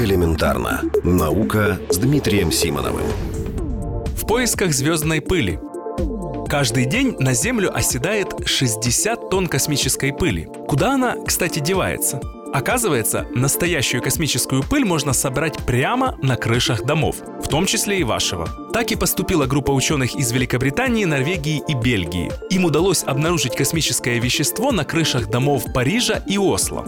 Элементарно. Наука с Дмитрием Симоновым. В поисках звездной пыли. Каждый день на Землю оседает 60 тонн космической пыли. Куда она, кстати, девается? Оказывается, настоящую космическую пыль можно собрать прямо на крышах домов, в том числе и вашего. Так и поступила группа ученых из Великобритании, Норвегии и Бельгии. Им удалось обнаружить космическое вещество на крышах домов Парижа и Осло.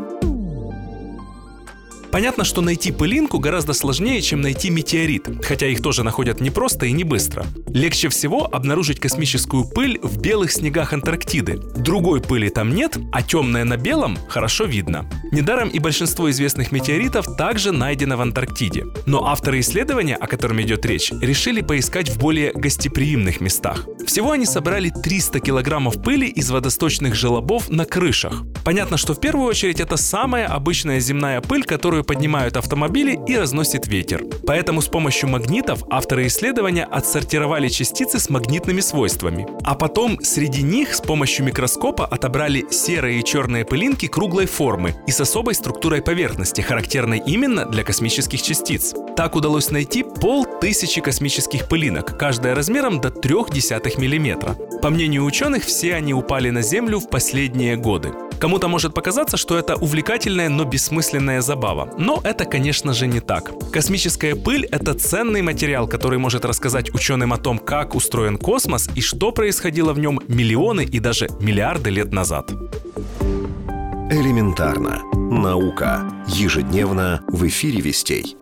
Понятно, что найти пылинку гораздо сложнее, чем найти метеорит, хотя их тоже находят непросто и не быстро. Легче всего обнаружить космическую пыль в белых снегах Антарктиды. Другой пыли там нет, а темная на белом хорошо видно. Недаром и большинство известных метеоритов также найдено в Антарктиде. Но авторы исследования, о котором идет речь, решили поискать в более гостеприимных местах. Всего они собрали 300 килограммов пыли из водосточных желобов на крышах. Понятно, что в первую очередь это самая обычная земная пыль, которую поднимают автомобили и разносит ветер. Поэтому с помощью магнитов авторы исследования отсортировали частицы с магнитными свойствами. А потом среди них с помощью микроскопа отобрали серые и черные пылинки круглой формы и с особой структурой поверхности, характерной именно для космических частиц. Так удалось найти полтысячи космических пылинок, каждая размером до 0,3 мм. По мнению ученых, все они упали на Землю в последние годы. Кому-то может показаться, что это увлекательная, но бессмысленная забава. Но это, конечно же, не так. Космическая пыль — это ценный материал, который может рассказать ученым о том, как устроен космос и что происходило в нем миллионы и даже миллиарды лет назад. Элементарно. Наука. Ежедневно в эфире «Вестей».